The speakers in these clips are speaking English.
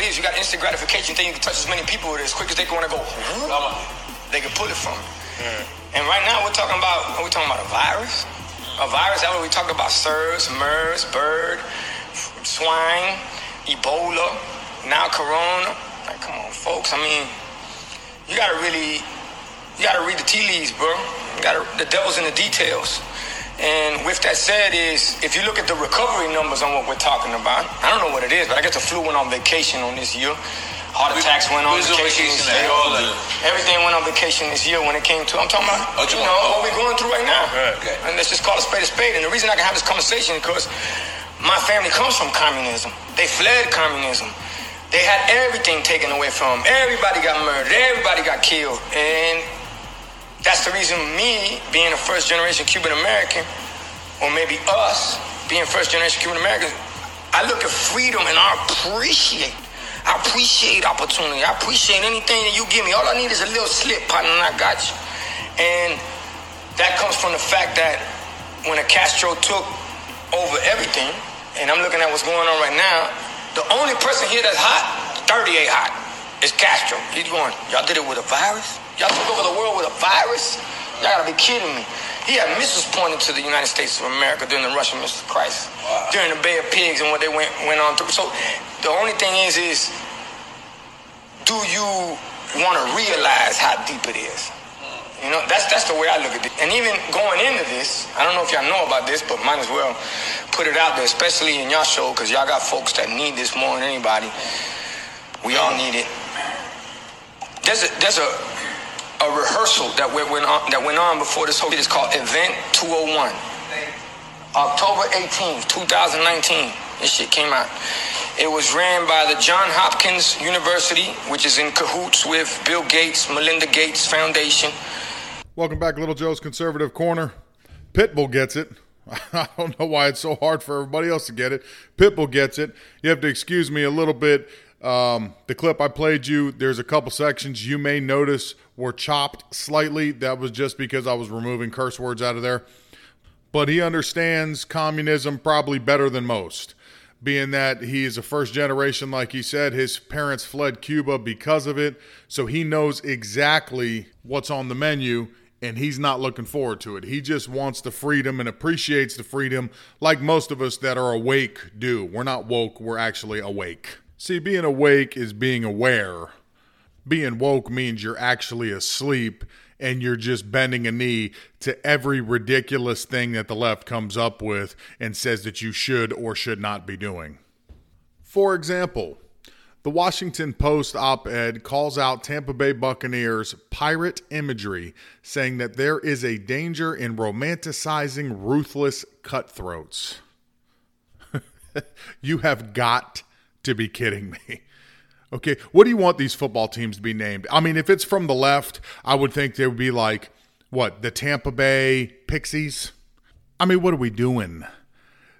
it is, you got instant gratification, thing. you can touch as many people with it as quick as they can want to go. Mm-hmm. They can pull it from you. Mm. And right now we're talking about, are we talking about a virus? A virus, that what we talking about SARS, MERS, bird, swine, Ebola, now Corona. Like, come on, folks. I mean, you gotta really, you gotta read the tea leaves, bro. You gotta, the devil's in the details. And with that said, is if you look at the recovery numbers on what we're talking about, I don't know what it is, but I guess the flu went on vacation on this year. Heart attacks went on vacation. vacation this year. All. Everything went on vacation this year when it came to. I'm talking about, Oh, you you know, want- what we're going through right now. Okay. And let's just call a spade a spade. And the reason I can have this conversation is because my family comes from communism. They fled communism. They had everything taken away from them. Everybody got murdered. Everybody got killed. And that's the reason me, being a first generation Cuban American, or maybe us, being first generation Cuban Americans, I look at freedom and I appreciate. I appreciate opportunity. I appreciate anything that you give me. All I need is a little slip, partner, and I got you. And that comes from the fact that when a Castro took over everything, and I'm looking at what's going on right now, the only person here that's hot, 38 hot, is Castro. He's going, y'all did it with a virus? Y'all took over the world with a virus? Y'all gotta be kidding me. He had missiles pointed to the United States of America during the Russian Missile Crisis, during the Bay of Pigs and what they went, went on through. So the only thing is, is do you want to realize how deep it is? You know, that's that's the way I look at it. And even going into this, I don't know if y'all know about this, but might as well put it out there, especially in y'all show, because y'all got folks that need this more than anybody. We all need it. There's a there's a a rehearsal that went, on that went on before this whole shit is called Event 201. October 18th, 2019. This shit came out. It was ran by the John Hopkins University, which is in cahoots with Bill Gates, Melinda Gates Foundation. Welcome back, Little Joe's Conservative Corner. Pitbull gets it. I don't know why it's so hard for everybody else to get it. Pitbull gets it. You have to excuse me a little bit. Um, the clip I played you, there's a couple sections you may notice were chopped slightly. That was just because I was removing curse words out of there. But he understands communism probably better than most, being that he is a first generation, like he said. His parents fled Cuba because of it. So he knows exactly what's on the menu and he's not looking forward to it. He just wants the freedom and appreciates the freedom like most of us that are awake do. We're not woke, we're actually awake. See, being awake is being aware. Being woke means you're actually asleep and you're just bending a knee to every ridiculous thing that the left comes up with and says that you should or should not be doing. For example, the Washington Post op ed calls out Tampa Bay Buccaneers pirate imagery, saying that there is a danger in romanticizing ruthless cutthroats. you have got to be kidding me. Okay, what do you want these football teams to be named? I mean, if it's from the left, I would think they would be like, what, the Tampa Bay Pixies? I mean, what are we doing?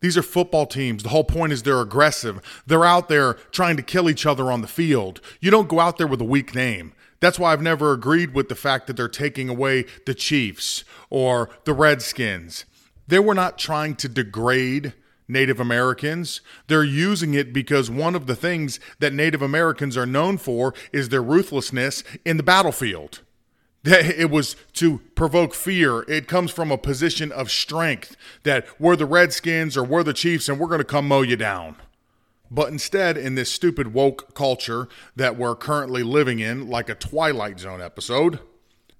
These are football teams. The whole point is they're aggressive. They're out there trying to kill each other on the field. You don't go out there with a weak name. That's why I've never agreed with the fact that they're taking away the Chiefs or the Redskins. They were not trying to degrade Native Americans. They're using it because one of the things that Native Americans are known for is their ruthlessness in the battlefield. It was to provoke fear. It comes from a position of strength that we're the Redskins or we're the Chiefs and we're going to come mow you down. But instead, in this stupid woke culture that we're currently living in, like a Twilight Zone episode,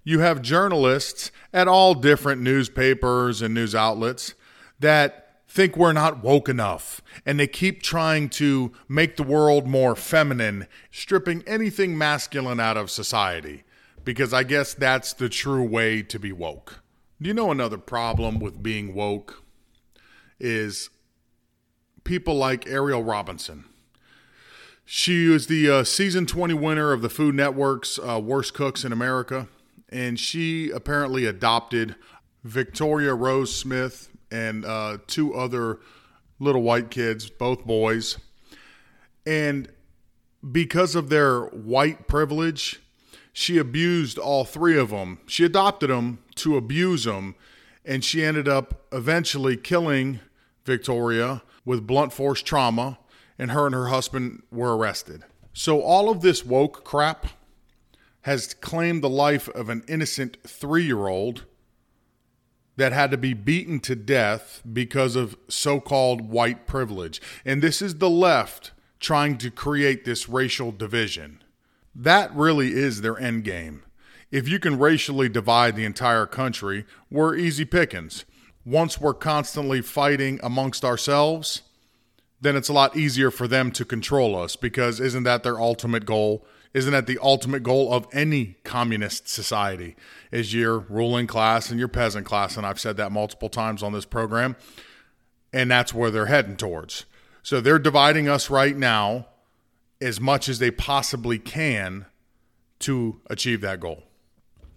you have journalists at all different newspapers and news outlets that think we're not woke enough. And they keep trying to make the world more feminine, stripping anything masculine out of society. Because I guess that's the true way to be woke. Do you know another problem with being woke? Is people like Ariel Robinson. She was the uh, season 20 winner of the Food Network's uh, Worst Cooks in America, and she apparently adopted Victoria Rose Smith and uh, two other little white kids, both boys. And because of their white privilege, she abused all three of them. She adopted them to abuse them, and she ended up eventually killing Victoria with blunt force trauma. and her and her husband were arrested. So all of this woke crap has claimed the life of an innocent three year old that had to be beaten to death because of so called white privilege. And this is the left trying to create this racial division. That really is their end game. If you can racially divide the entire country, we're easy pickings. Once we're constantly fighting amongst ourselves, then it's a lot easier for them to control us because isn't that their ultimate goal? Isn't that the ultimate goal of any communist society? Is your ruling class and your peasant class, and I've said that multiple times on this program, and that's where they're heading towards. So they're dividing us right now as much as they possibly can to achieve that goal.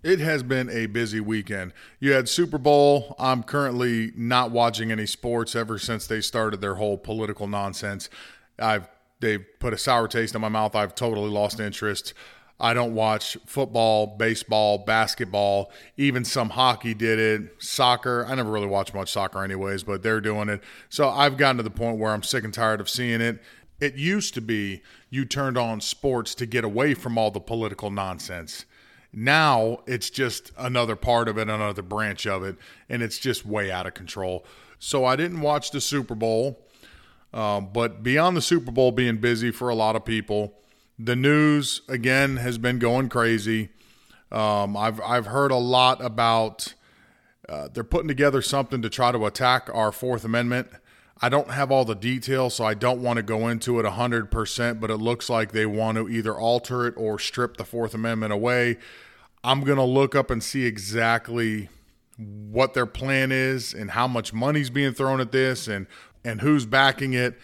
It has been a busy weekend. You had Super Bowl. I'm currently not watching any sports ever since they started their whole political nonsense. I've they've put a sour taste in my mouth. I've totally lost interest. I don't watch football, baseball, basketball, even some hockey did it, soccer. I never really watch much soccer anyways, but they're doing it. So I've gotten to the point where I'm sick and tired of seeing it. It used to be you turned on sports to get away from all the political nonsense. Now it's just another part of it, another branch of it, and it's just way out of control. So I didn't watch the Super Bowl, um, but beyond the Super Bowl being busy for a lot of people, the news again has been going crazy. Um, I've I've heard a lot about uh, they're putting together something to try to attack our Fourth Amendment. I don't have all the details, so I don't want to go into it 100%, but it looks like they want to either alter it or strip the Fourth Amendment away. I'm going to look up and see exactly what their plan is and how much money's being thrown at this and, and who's backing it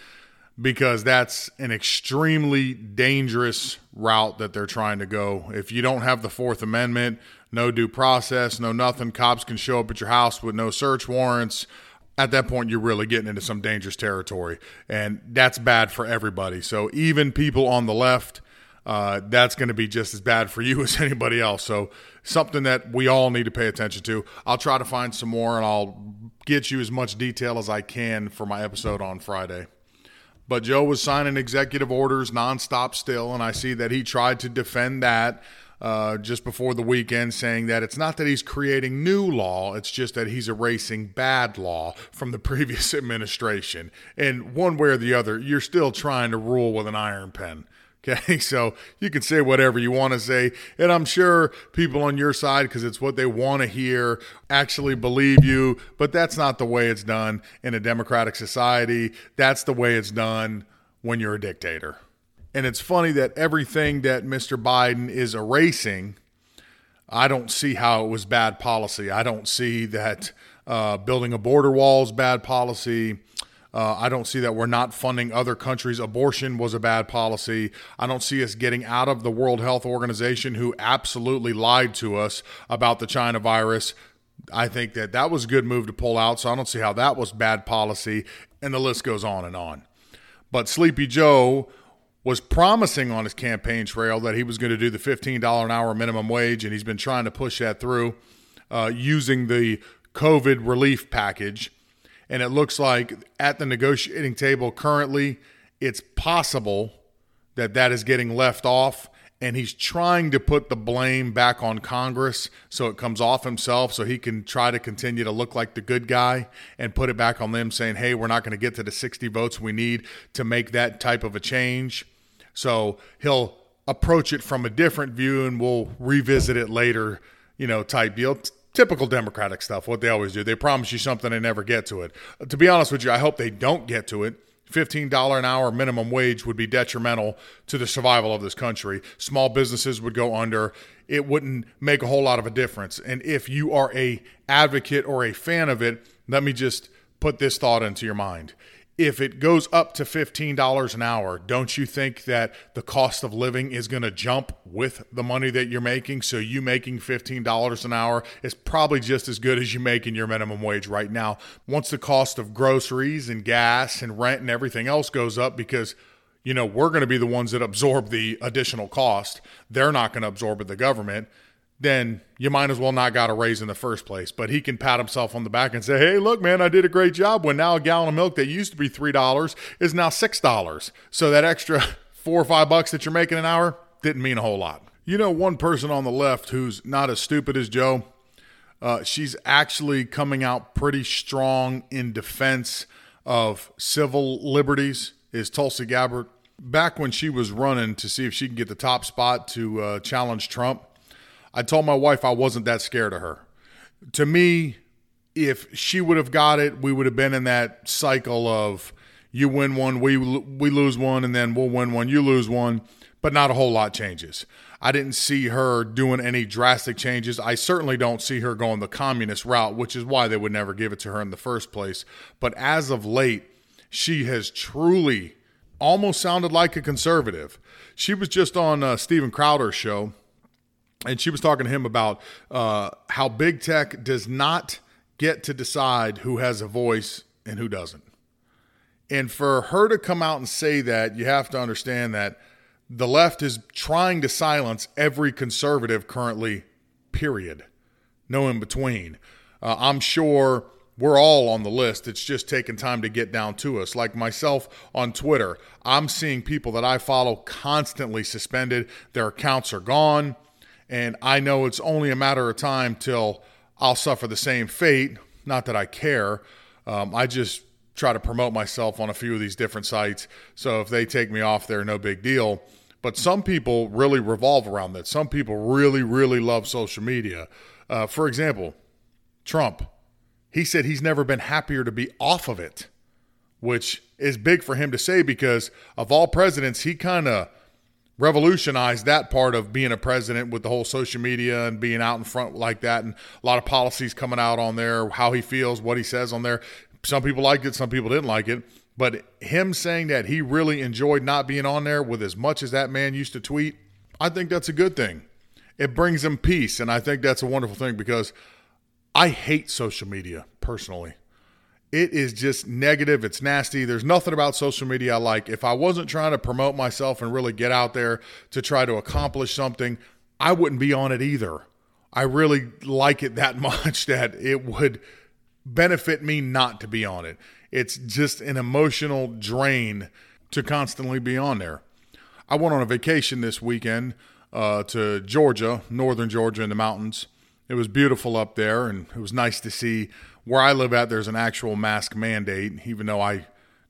because that's an extremely dangerous route that they're trying to go. If you don't have the Fourth Amendment, no due process, no nothing, cops can show up at your house with no search warrants at that point you're really getting into some dangerous territory and that's bad for everybody so even people on the left uh, that's going to be just as bad for you as anybody else so something that we all need to pay attention to i'll try to find some more and i'll get you as much detail as i can for my episode on friday but joe was signing executive orders nonstop still and i see that he tried to defend that uh, just before the weekend saying that it's not that he's creating new law, it's just that he's erasing bad law from the previous administration. And one way or the other, you're still trying to rule with an iron pen. Okay, so you can say whatever you want to say, and I'm sure people on your side, because it's what they want to hear, actually believe you, but that's not the way it's done in a democratic society. That's the way it's done when you're a dictator. And it's funny that everything that Mr. Biden is erasing, I don't see how it was bad policy. I don't see that uh, building a border wall is bad policy. Uh, I don't see that we're not funding other countries. Abortion was a bad policy. I don't see us getting out of the World Health Organization, who absolutely lied to us about the China virus. I think that that was a good move to pull out. So I don't see how that was bad policy. And the list goes on and on. But Sleepy Joe was promising on his campaign trail that he was going to do the $15 an hour minimum wage, and he's been trying to push that through uh, using the COVID relief package. And it looks like at the negotiating table currently, it's possible that that is getting left off. And he's trying to put the blame back on Congress so it comes off himself so he can try to continue to look like the good guy and put it back on them saying, hey, we're not going to get to the 60 votes we need to make that type of a change. So he'll approach it from a different view and we'll revisit it later, you know, type deal. Typical Democratic stuff, what they always do. They promise you something and never get to it. Uh, to be honest with you, I hope they don't get to it. $15 an hour minimum wage would be detrimental to the survival of this country. Small businesses would go under. It wouldn't make a whole lot of a difference. And if you are a advocate or a fan of it, let me just put this thought into your mind if it goes up to $15 an hour, don't you think that the cost of living is going to jump with the money that you're making? So, you making $15 an hour is probably just as good as you making your minimum wage right now. Once the cost of groceries and gas and rent and everything else goes up, because you know, we're going to be the ones that absorb the additional cost. They're not going to absorb it, the government. Then you might as well not got a raise in the first place. But he can pat himself on the back and say, hey, look, man, I did a great job when now a gallon of milk that used to be $3 is now $6. So that extra four or five bucks that you're making an hour didn't mean a whole lot. You know, one person on the left who's not as stupid as Joe, uh, she's actually coming out pretty strong in defense of civil liberties is Tulsi Gabbard. Back when she was running to see if she can get the top spot to uh, challenge Trump, I told my wife I wasn't that scared of her. To me, if she would have got it, we would have been in that cycle of you win one, we we lose one, and then we'll win one, you lose one, but not a whole lot changes. I didn't see her doing any drastic changes. I certainly don't see her going the communist route, which is why they would never give it to her in the first place. But as of late, she has truly almost sounded like a conservative. She was just on uh, Steven Crowder's show and she was talking to him about uh, how big tech does not get to decide who has a voice and who doesn't. And for her to come out and say that, you have to understand that the left is trying to silence every conservative currently, period. No in between. Uh, I'm sure we're all on the list. It's just taking time to get down to us. Like myself on Twitter, I'm seeing people that I follow constantly suspended. Their accounts are gone. And I know it's only a matter of time till I'll suffer the same fate. Not that I care. Um, I just try to promote myself on a few of these different sites. So if they take me off there, no big deal. But some people really revolve around that. Some people really, really love social media. Uh, for example, Trump. He said he's never been happier to be off of it, which is big for him to say because of all presidents, he kind of revolutionized that part of being a president with the whole social media and being out in front like that. And a lot of policies coming out on there how he feels what he says on there. Some people liked it some people didn't like it. But him saying that he really enjoyed not being on there with as much as that man used to tweet i think that's a good thing. It brings him peace and i think that's a wonderful thing because i hate social media personally it is just negative. It's nasty. There's nothing about social media I like. If I wasn't trying to promote myself and really get out there to try to accomplish something, I wouldn't be on it either. I really like it that much that it would benefit me not to be on it. It's just an emotional drain to constantly be on there. I went on a vacation this weekend uh, to Georgia, northern Georgia in the mountains. It was beautiful up there, and it was nice to see where I live at, there's an actual mask mandate, even though I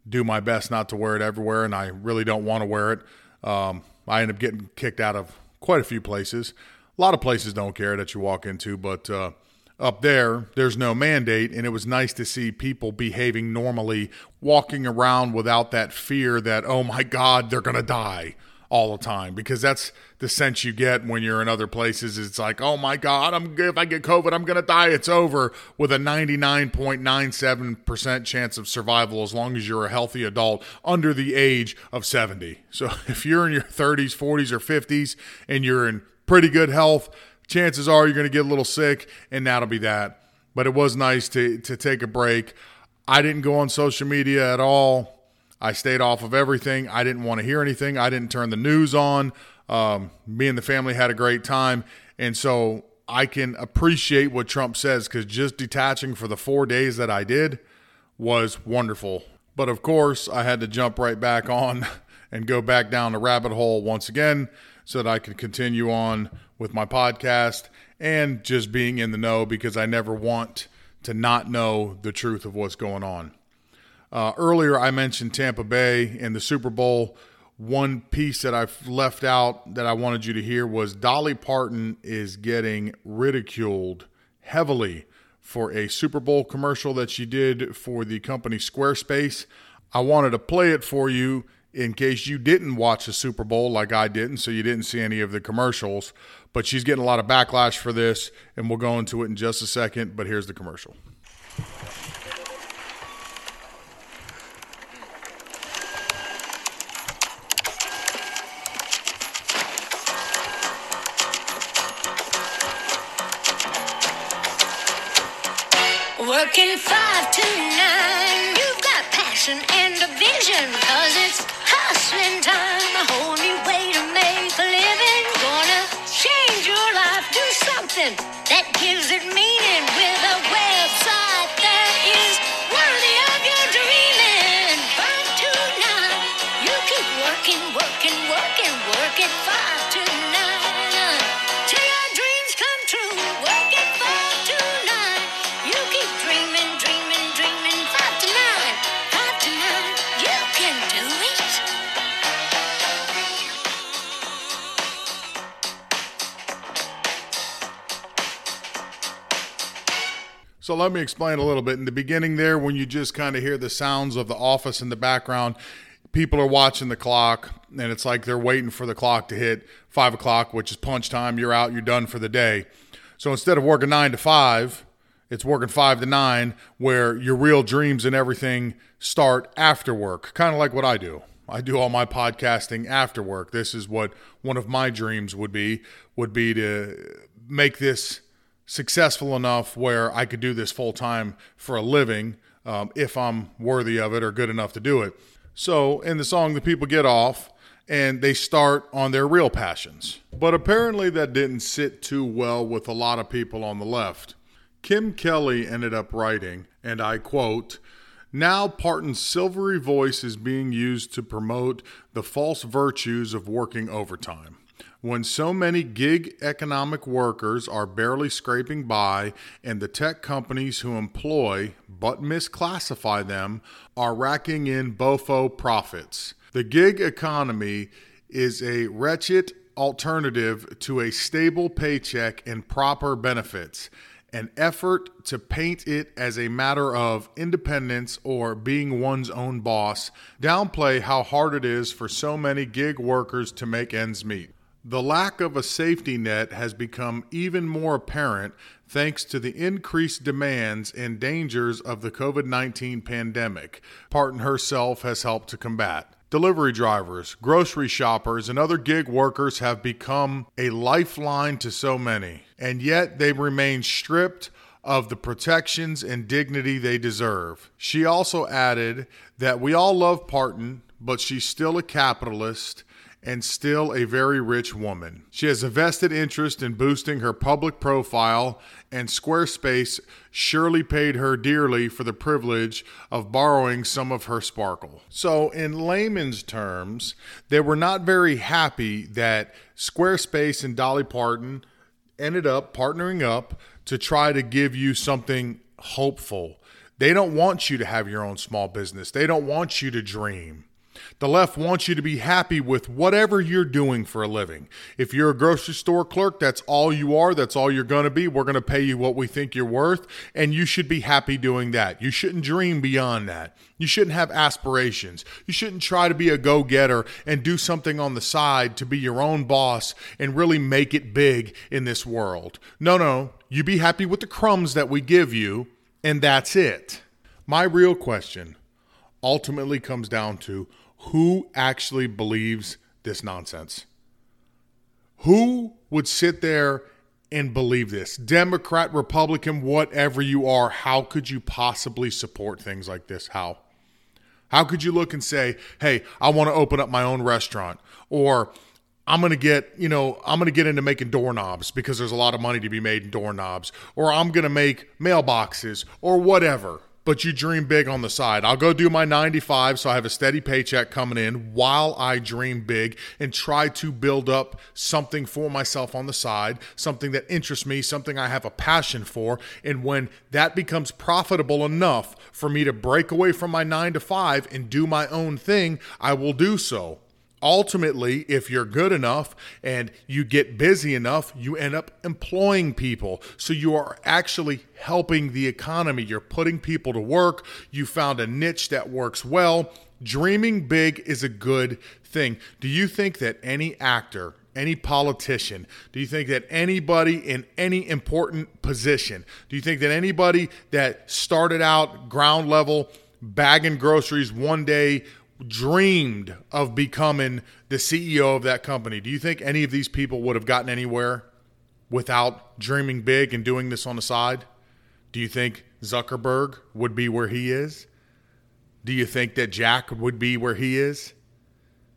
do my best not to wear it everywhere, and I really don't want to wear it. Um, I end up getting kicked out of quite a few places. A lot of places don't care that you walk into, but uh, up there, there's no mandate, and it was nice to see people behaving normally, walking around without that fear that, oh my God, they're going to die all the time because that's the sense you get when you're in other places. It's like, oh my God, I'm if I get COVID, I'm gonna die. It's over with a 99.97% chance of survival as long as you're a healthy adult under the age of 70. So if you're in your 30s, 40s, or 50s and you're in pretty good health, chances are you're gonna get a little sick, and that'll be that. But it was nice to to take a break. I didn't go on social media at all I stayed off of everything. I didn't want to hear anything. I didn't turn the news on. Um, me and the family had a great time. And so I can appreciate what Trump says because just detaching for the four days that I did was wonderful. But of course, I had to jump right back on and go back down the rabbit hole once again so that I could continue on with my podcast and just being in the know because I never want to not know the truth of what's going on. Uh, earlier, I mentioned Tampa Bay and the Super Bowl. One piece that I've left out that I wanted you to hear was Dolly Parton is getting ridiculed heavily for a Super Bowl commercial that she did for the company Squarespace. I wanted to play it for you in case you didn't watch the Super Bowl like I didn't, so you didn't see any of the commercials. But she's getting a lot of backlash for this, and we'll go into it in just a second. But here's the commercial. Working five to nine, you've got passion and a vision, cause it's hustling time, a whole new way to make a living. Gonna change your life, do something that gives it meaning with a website So let me explain a little bit. In the beginning, there, when you just kind of hear the sounds of the office in the background, people are watching the clock, and it's like they're waiting for the clock to hit five o'clock, which is punch time. You're out, you're done for the day. So instead of working nine to five, it's working five to nine, where your real dreams and everything start after work, kind of like what I do. I do all my podcasting after work. This is what one of my dreams would be would be to make this successful enough where I could do this full time for a living um, if I'm worthy of it or good enough to do it. So in the song, the people get off and they start on their real passions. But apparently, that didn't sit too well with a lot of people on the left. Kim Kelly ended up writing, and I quote, now, Parton's silvery voice is being used to promote the false virtues of working overtime. When so many gig economic workers are barely scraping by, and the tech companies who employ but misclassify them are racking in bofo profits. The gig economy is a wretched alternative to a stable paycheck and proper benefits an effort to paint it as a matter of independence or being one's own boss, downplay how hard it is for so many gig workers to make ends meet. The lack of a safety net has become even more apparent thanks to the increased demands and dangers of the COVID 19 pandemic, Parton herself has helped to combat. Delivery drivers, grocery shoppers, and other gig workers have become a lifeline to so many, and yet they remain stripped of the protections and dignity they deserve. She also added that we all love Parton, but she's still a capitalist and still a very rich woman. She has a vested interest in boosting her public profile, and Squarespace surely paid her dearly for the privilege of borrowing some of her sparkle. So, in layman's terms, they were not very happy that Squarespace and Dolly Parton ended up partnering up to try to give you something hopeful. They don't want you to have your own small business. They don't want you to dream. The left wants you to be happy with whatever you're doing for a living. If you're a grocery store clerk, that's all you are. That's all you're going to be. We're going to pay you what we think you're worth, and you should be happy doing that. You shouldn't dream beyond that. You shouldn't have aspirations. You shouldn't try to be a go getter and do something on the side to be your own boss and really make it big in this world. No, no. You be happy with the crumbs that we give you, and that's it. My real question ultimately comes down to who actually believes this nonsense? Who would sit there and believe this? Democrat, Republican, whatever you are, how could you possibly support things like this? How? How could you look and say, hey, I want to open up my own restaurant? Or I'm going to get, you know, I'm going to get into making doorknobs because there's a lot of money to be made in doorknobs. Or I'm going to make mailboxes or whatever but you dream big on the side. I'll go do my 95 so I have a steady paycheck coming in while I dream big and try to build up something for myself on the side, something that interests me, something I have a passion for. And when that becomes profitable enough for me to break away from my 9 to 5 and do my own thing, I will do so ultimately, if you're good enough and you get busy enough, you end up employing people. So you are actually helping the economy. You're putting people to work. You found a niche that works well. Dreaming big is a good thing. Do you think that any actor, any politician, do you think that anybody in any important position, do you think that anybody that started out ground level bagging groceries one day dreamed of becoming the CEO of that company, do you think any of these people would have gotten anywhere without dreaming big and doing this on the side? Do you think Zuckerberg would be where he is? Do you think that Jack would be where he is?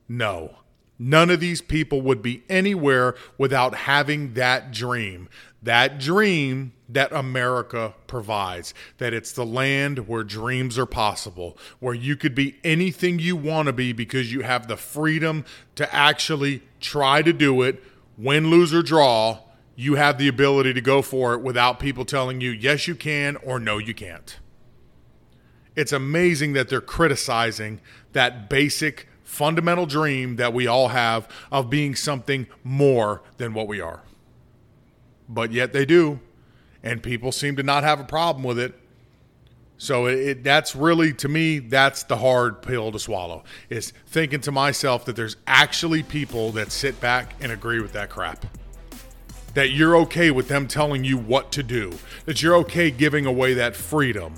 No. None of these people would be anywhere without having that dream. That dream that America provides. That it's the land where dreams are possible, where you could be anything you want to be because you have the freedom to actually try to do it, win, lose, or draw. You have the ability to go for it without people telling you, yes, you can, or no, you can't. It's amazing that they're criticizing that basic fundamental dream that we all have of being something more than what we are. But yet they do, and people seem to not have a problem with it. So it, it, that's really to me that's the hard pill to swallow is thinking to myself that there's actually people that sit back and agree with that crap. That you're okay with them telling you what to do. That you're okay giving away that freedom.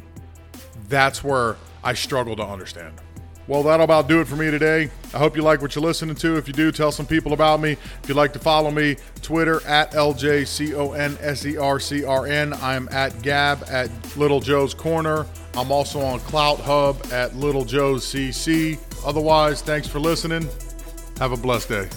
That's where I struggle to understand. Well, that'll about do it for me today. I hope you like what you're listening to. If you do, tell some people about me. If you'd like to follow me, Twitter at LJCONSERCRN. I'm at Gab at Little Joe's Corner. I'm also on CloutHub at Little Joe's CC. Otherwise, thanks for listening. Have a blessed day.